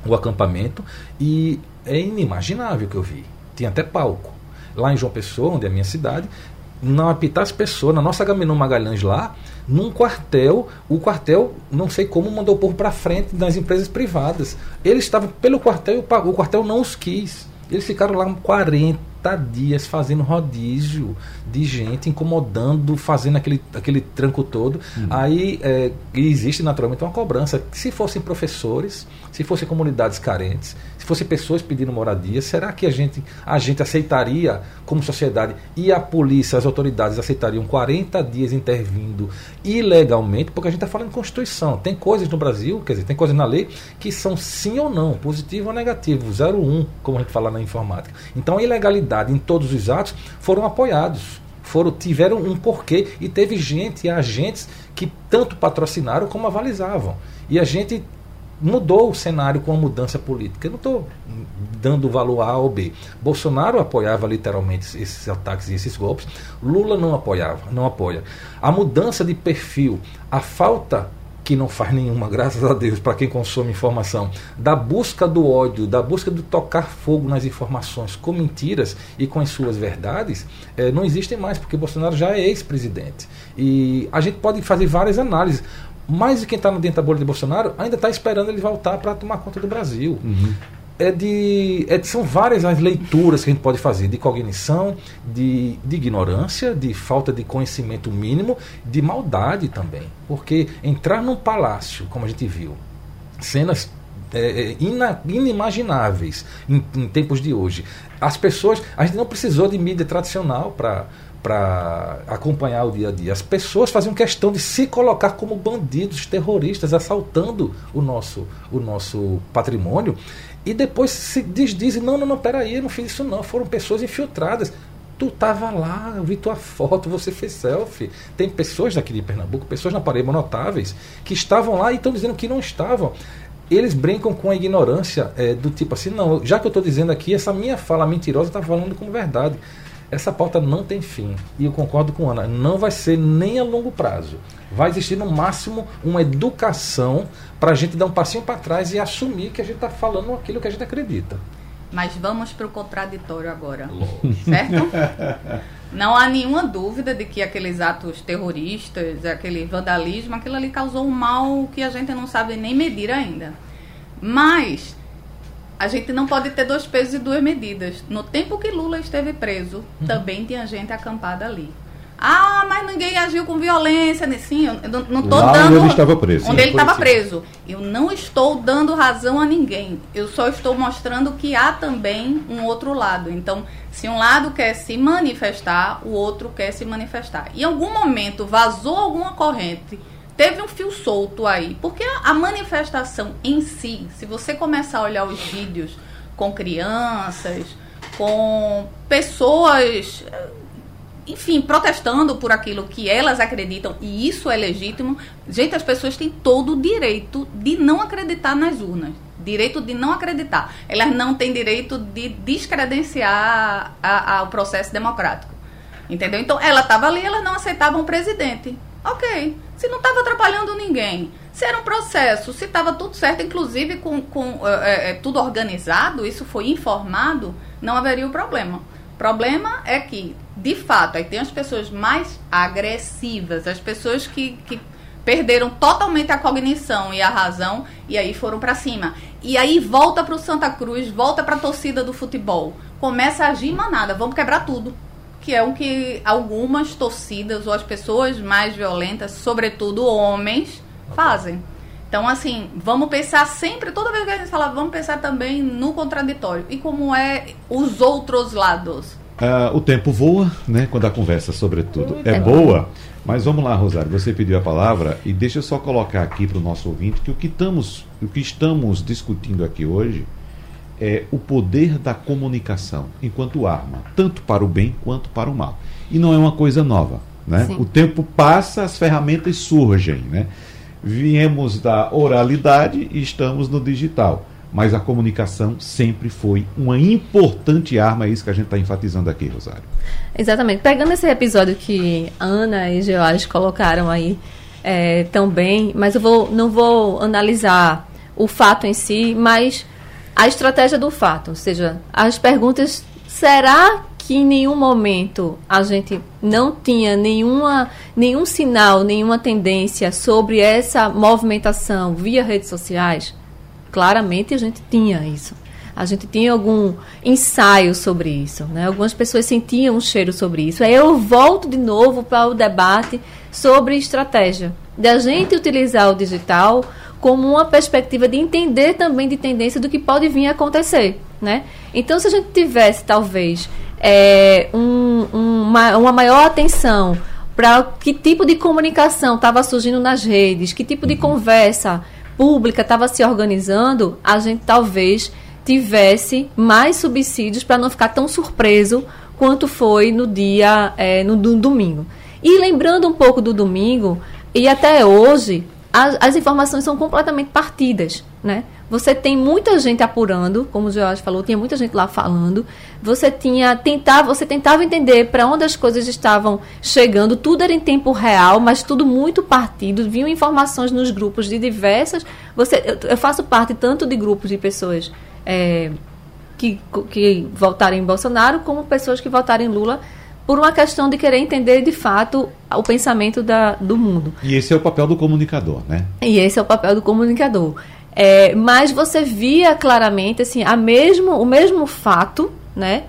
[SPEAKER 4] o acampamento e é inimaginável o que eu vi. Tinha até palco. Lá em João Pessoa, onde é a minha cidade, não as pessoas, na nossa Gaminon Magalhães lá, num quartel, o quartel, não sei como, mandou o povo para frente das empresas privadas. Eles estavam pelo quartel, o quartel não os quis. Eles ficaram lá 40 dias fazendo rodízio de gente, incomodando, fazendo aquele, aquele tranco todo. Uhum. Aí é, existe naturalmente uma cobrança. Se fossem professores, se fossem comunidades carentes, se fossem pessoas pedindo moradia, será que a gente, a gente aceitaria como sociedade e a polícia, as autoridades aceitariam 40 dias intervindo ilegalmente? Porque a gente está falando de Constituição. Tem coisas no Brasil, quer dizer, tem coisas na lei que são sim ou não, positivo ou negativo, 0 ou 1, como a gente fala na informática. Então a ilegalidade em todos os atos foram apoiados foram tiveram um porquê e teve gente e agentes que tanto patrocinaram como avalizavam. E a gente mudou o cenário com a mudança política. Eu não estou dando valor A ou B. Bolsonaro apoiava literalmente esses ataques e esses golpes. Lula não apoiava, não apoia. A mudança de perfil, a falta que não faz nenhuma, graças a Deus, para quem consome informação, da busca do ódio, da busca de tocar fogo nas informações com mentiras e com as suas verdades, é, não existem mais, porque Bolsonaro já é ex-presidente. E a gente pode fazer várias análises mais de quem está dentro da bolha de Bolsonaro ainda está esperando ele voltar para tomar conta do Brasil. Uhum. É de, é de, são várias as leituras que a gente pode fazer de cognição, de, de ignorância, de falta de conhecimento mínimo, de maldade também. Porque entrar num palácio, como a gente viu, cenas é, é ina, inimagináveis em, em, tempos de hoje. As pessoas, a gente não precisou de mídia tradicional para para acompanhar o dia a dia. As pessoas faziam questão de se colocar como bandidos, terroristas, assaltando o nosso, o nosso patrimônio. E depois se diz, dizem, não, não, não, peraí, eu não fiz isso não. Foram pessoas infiltradas. Tu estava lá, eu vi tua foto, você fez selfie. Tem pessoas daqui de Pernambuco, pessoas na Paraíba notáveis, que estavam lá e estão dizendo que não estavam eles brincam com a ignorância é, do tipo assim, não, já que eu estou dizendo aqui, essa minha fala mentirosa está falando como verdade. Essa pauta não tem fim. E eu concordo com a Ana, não vai ser nem a longo prazo. Vai existir no máximo uma educação para a gente dar um passinho para trás e assumir que a gente está falando aquilo que a gente acredita.
[SPEAKER 3] Mas vamos para o contraditório agora. Certo? [laughs] Não há nenhuma dúvida de que aqueles atos terroristas, aquele vandalismo, aquilo ali causou um mal que a gente não sabe nem medir ainda. Mas a gente não pode ter dois pesos e duas medidas. No tempo que Lula esteve preso, uhum. também tinha gente acampada ali. Ah, mas ninguém agiu com violência. Sim, eu não estou dando.
[SPEAKER 1] Onde ele estava preso.
[SPEAKER 3] Onde ele estava preso. Eu não estou dando razão a ninguém. Eu só estou mostrando que há também um outro lado. Então, se um lado quer se manifestar, o outro quer se manifestar. Em algum momento vazou alguma corrente teve um fio solto aí. Porque a manifestação em si, se você começar a olhar os vídeos com crianças, com pessoas, enfim, protestando por aquilo que elas acreditam, e isso é legítimo, gente, as pessoas têm todo o direito de não acreditar nas urnas. Direito de não acreditar. Elas não têm direito de descredenciar a, a, o processo democrático. Entendeu? Então, ela estava ali, elas não aceitavam o presidente. Ok. Se não estava atrapalhando ninguém, se era um processo, se estava tudo certo, inclusive com, com é, é, tudo organizado, isso foi informado, não haveria o problema. O problema é que, de fato, aí tem as pessoas mais agressivas, as pessoas que, que perderam totalmente a cognição e a razão e aí foram para cima. E aí volta para o Santa Cruz, volta para a torcida do futebol, começa a agir manada, vamos quebrar tudo. Que é o que algumas torcidas ou as pessoas mais violentas, sobretudo homens, fazem. Então, assim, vamos pensar sempre, toda vez que a gente fala, vamos pensar também no contraditório. E como é os outros lados.
[SPEAKER 1] Uh, o tempo voa, né? Quando a conversa, sobretudo, é boa. Mas vamos lá, Rosário, você pediu a palavra e deixa eu só colocar aqui para o nosso ouvinte que o que, estamos, o que estamos discutindo aqui hoje é o poder da comunicação enquanto arma, tanto para o bem quanto para o mal. E não é uma coisa nova. Né? O tempo passa, as ferramentas surgem. Né? Viemos da oralidade e estamos no digital mas a comunicação sempre foi uma importante arma, é isso que a gente está enfatizando aqui, Rosário.
[SPEAKER 2] Exatamente. Pegando esse episódio que Ana e George colocaram aí é, também, mas eu vou, não vou analisar o fato em si, mas a estratégia do fato, ou seja, as perguntas, será que em nenhum momento a gente não tinha nenhuma, nenhum sinal, nenhuma tendência sobre essa movimentação via redes sociais? Claramente a gente tinha isso. A gente tinha algum ensaio sobre isso, né? Algumas pessoas sentiam um cheiro sobre isso. Aí eu volto de novo para o debate sobre estratégia. Da gente utilizar o digital como uma perspectiva de entender também de tendência do que pode vir a acontecer, né? Então, se a gente tivesse, talvez, é, um, uma, uma maior atenção para que tipo de comunicação estava surgindo nas redes, que tipo de conversa pública estava se organizando, a gente talvez tivesse mais subsídios para não ficar tão surpreso quanto foi no dia é, no, no, domingo. E lembrando um pouco do domingo, e até hoje, as, as informações são completamente partidas, né? Você tem muita gente apurando, como o Jorge falou, tinha muita gente lá falando. Você tinha tentava, você tentava entender para onde as coisas estavam chegando. Tudo era em tempo real, mas tudo muito partido. Vinham informações nos grupos de diversas. Você, eu, eu faço parte tanto de grupos de pessoas é, que, que votaram em Bolsonaro, como pessoas que votaram em Lula por uma questão de querer entender de fato o pensamento da, do mundo.
[SPEAKER 1] E esse é o papel do comunicador, né?
[SPEAKER 2] E esse é o papel do comunicador. É, mas você via claramente assim, a mesmo, o mesmo fato, né?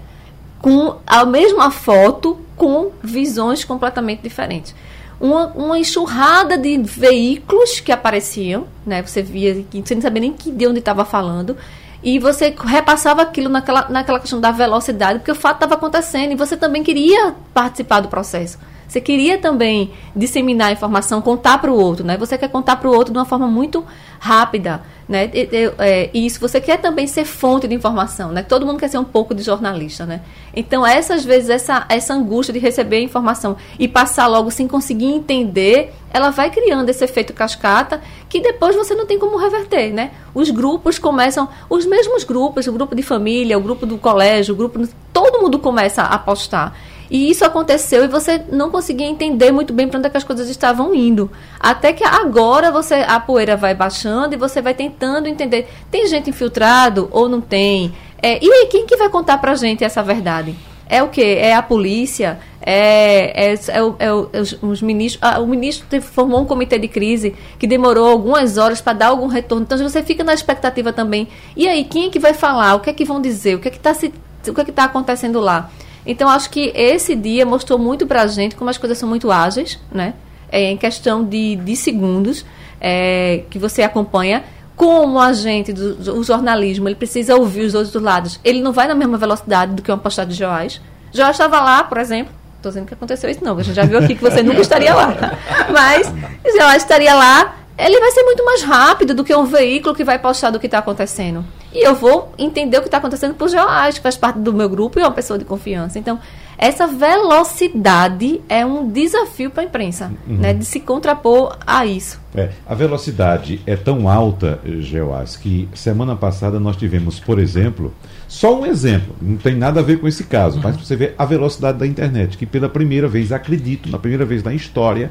[SPEAKER 2] Com a mesma foto com visões completamente diferentes. Uma, uma enxurrada de veículos que apareciam, né? Você via, você não sabia nem que, de onde estava falando, e você repassava aquilo naquela, naquela questão da velocidade, porque o fato estava acontecendo e você também queria participar do processo. Você queria também disseminar a informação, contar para o outro, né? Você quer contar para o outro de uma forma muito rápida, né? E, é, isso, você quer também ser fonte de informação, né? Todo mundo quer ser um pouco de jornalista, né? Então, essas vezes, essa, essa angústia de receber informação e passar logo sem conseguir entender, ela vai criando esse efeito cascata que depois você não tem como reverter, né? Os grupos começam, os mesmos grupos, o grupo de família, o grupo do colégio, o grupo, todo mundo começa a postar. E isso aconteceu e você não conseguia entender muito bem para onde é que as coisas estavam indo. Até que agora você a poeira vai baixando e você vai tentando entender. Tem gente infiltrado ou não tem? É, e aí, quem que vai contar para gente essa verdade? É o quê? É a polícia? É, é, é, o, é os, os, ministros. Ah, o ministro formou um comitê de crise que demorou algumas horas para dar algum retorno. Então você fica na expectativa também. E aí, quem é que vai falar? O que é que vão dizer? O que é que está o que é que tá acontecendo lá? Então, acho que esse dia mostrou muito para a gente como as coisas são muito ágeis, né? É, em questão de, de segundos é, que você acompanha. Como a gente do, do jornalismo, ele precisa ouvir os outros lados. Ele não vai na mesma velocidade do que uma postagem de Joás. Joás estava lá, por exemplo, estou dizendo que aconteceu isso não, a gente já viu aqui que você nunca estaria lá. [laughs] Mas Joás estaria lá ele vai ser muito mais rápido do que um veículo que vai postar do que está acontecendo. E eu vou entender o que está acontecendo por Joás, que faz parte do meu grupo e é uma pessoa de confiança. Então, essa velocidade é um desafio para a imprensa, uhum. né, de se contrapor a isso.
[SPEAKER 1] É, a velocidade é tão alta, Geoás, que semana passada nós tivemos, por exemplo, só um exemplo, não tem nada a ver com esse caso, uhum. mas você vê a velocidade da internet, que pela primeira vez, acredito, na primeira vez na história,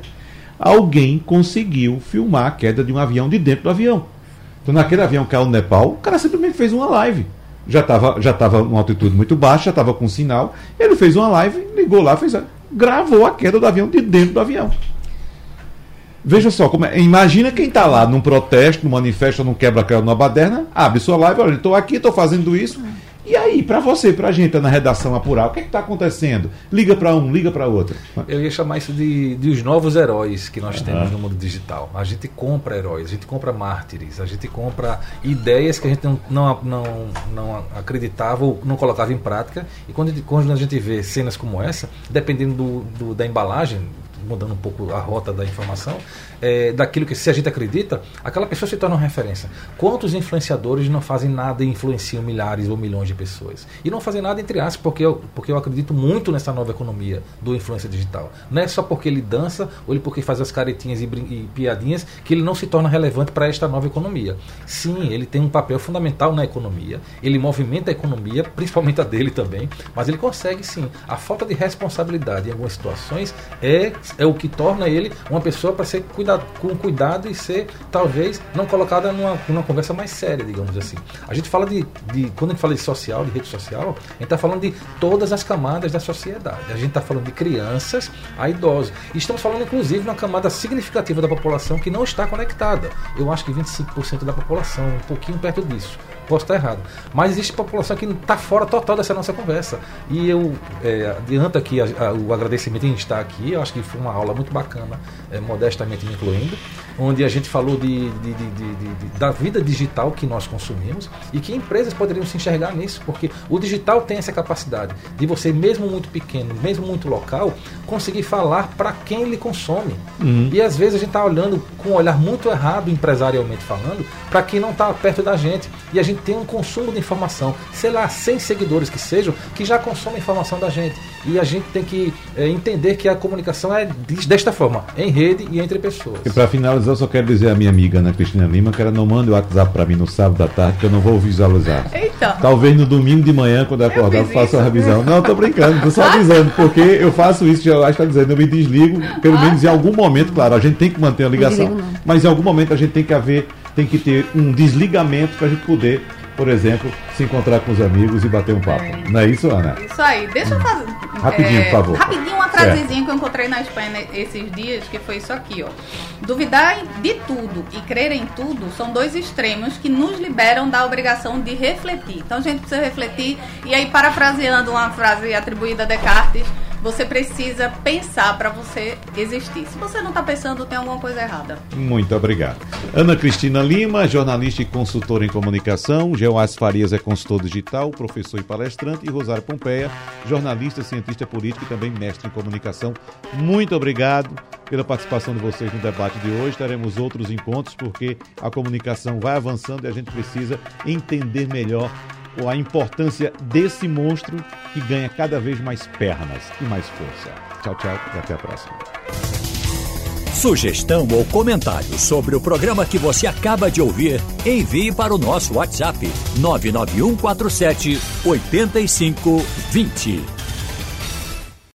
[SPEAKER 1] alguém conseguiu filmar a queda de um avião de dentro do avião. Então, naquele avião que caiu no Nepal, o cara simplesmente fez uma live. Já estava já tava uma altitude muito baixa, já estava com sinal. Ele fez uma live, ligou lá, fez, gravou a queda do avião de dentro do avião. Veja só, como é, imagina quem está lá num protesto, num manifesto, num quebra-quebra, numa baderna, abre sua live, olha, estou aqui, estou fazendo isso. E aí, para você, para a gente na redação apurar, o que é está acontecendo? Liga para um, liga para outro.
[SPEAKER 4] Eu ia chamar isso de, de os novos heróis que nós uhum. temos no mundo digital. A gente compra heróis, a gente compra mártires, a gente compra ideias que a gente não, não, não, não acreditava ou não colocava em prática. E quando, quando a gente vê cenas como essa, dependendo do, do da embalagem, mudando um pouco a rota da informação, é, daquilo que se a gente acredita, aquela pessoa se torna uma referência. Quantos influenciadores não fazem nada e influenciam milhares ou milhões de pessoas? E não fazem nada entre aspas, porque eu, porque eu acredito muito nessa nova economia do influência digital. Não é só porque ele dança ou ele porque faz as caretinhas e, e piadinhas que ele não se torna relevante para esta nova economia. Sim, ele tem um papel fundamental na economia, ele movimenta a economia, principalmente a dele também, mas ele consegue sim. A falta de responsabilidade em algumas situações é é o que torna ele uma pessoa para ser cuidado, com cuidado e ser, talvez, não colocada numa, numa conversa mais séria, digamos assim. A gente fala de, de quando a gente fala de social, de rede social, a gente está falando de todas as camadas da sociedade. A gente está falando de crianças a idosos. E estamos falando, inclusive, de uma camada significativa da população que não está conectada. Eu acho que 25% da população, um pouquinho perto disso. Posso estar errado. Mas existe população que está fora total dessa nossa conversa. E eu é, adianto aqui a, a, o agradecimento em estar aqui. Eu acho que foi uma aula muito bacana, é, modestamente me incluindo, onde a gente falou de, de, de, da vida digital que nós consumimos e que empresas poderiam se enxergar nisso, porque o digital tem essa capacidade de você, mesmo muito pequeno, mesmo muito local, conseguir falar para quem lhe consome. Uhum. E às vezes a gente está olhando com um olhar muito errado, empresarialmente falando, para quem não está perto da gente. E a gente tem um consumo de informação, sei lá, 100 seguidores que sejam, que já consomem informação da gente. E a gente tem que é, entender que a comunicação é desta forma, em rede e entre pessoas.
[SPEAKER 1] E para finalizar, eu só quero dizer à minha amiga Ana Cristina Lima que ela não manda o WhatsApp para mim no sábado da tarde, que eu não vou visualizar. Eita. Talvez no domingo de manhã, quando eu acordar, eu, faça uma revisão. Não, estou brincando, estou só avisando, porque eu faço isso, já está dizendo, eu me desligo, pelo menos em algum momento, claro, a gente tem que manter a ligação, mas em algum momento a gente tem que haver, tem que ter um desligamento para a gente poder por exemplo, se encontrar com os amigos e bater um papo. É. Não é isso, Ana?
[SPEAKER 3] Isso aí. Deixa eu fazer.
[SPEAKER 1] Rapidinho, é, por favor.
[SPEAKER 3] Rapidinho, uma frasezinha que eu encontrei na Espanha esses dias, que foi isso aqui, ó. Duvidar de tudo e crer em tudo são dois extremos que nos liberam da obrigação de refletir. Então a gente precisa refletir. E aí, parafraseando uma frase atribuída a Descartes, você precisa pensar para você existir. Se você não está pensando, tem alguma coisa errada.
[SPEAKER 1] Muito obrigado. Ana Cristina Lima, jornalista e consultora em comunicação. Geoás Farias é consultor digital, professor e palestrante. E Rosário Pompeia, jornalista, cientista político e também mestre em comunicação. Muito obrigado pela participação de vocês no debate de hoje. Teremos outros encontros porque a comunicação vai avançando e a gente precisa entender melhor a importância desse monstro que ganha cada vez mais pernas e mais força. Tchau, tchau e até a próxima.
[SPEAKER 5] Sugestão ou comentário sobre o programa que você acaba de ouvir, envie para o nosso WhatsApp 99147 8520.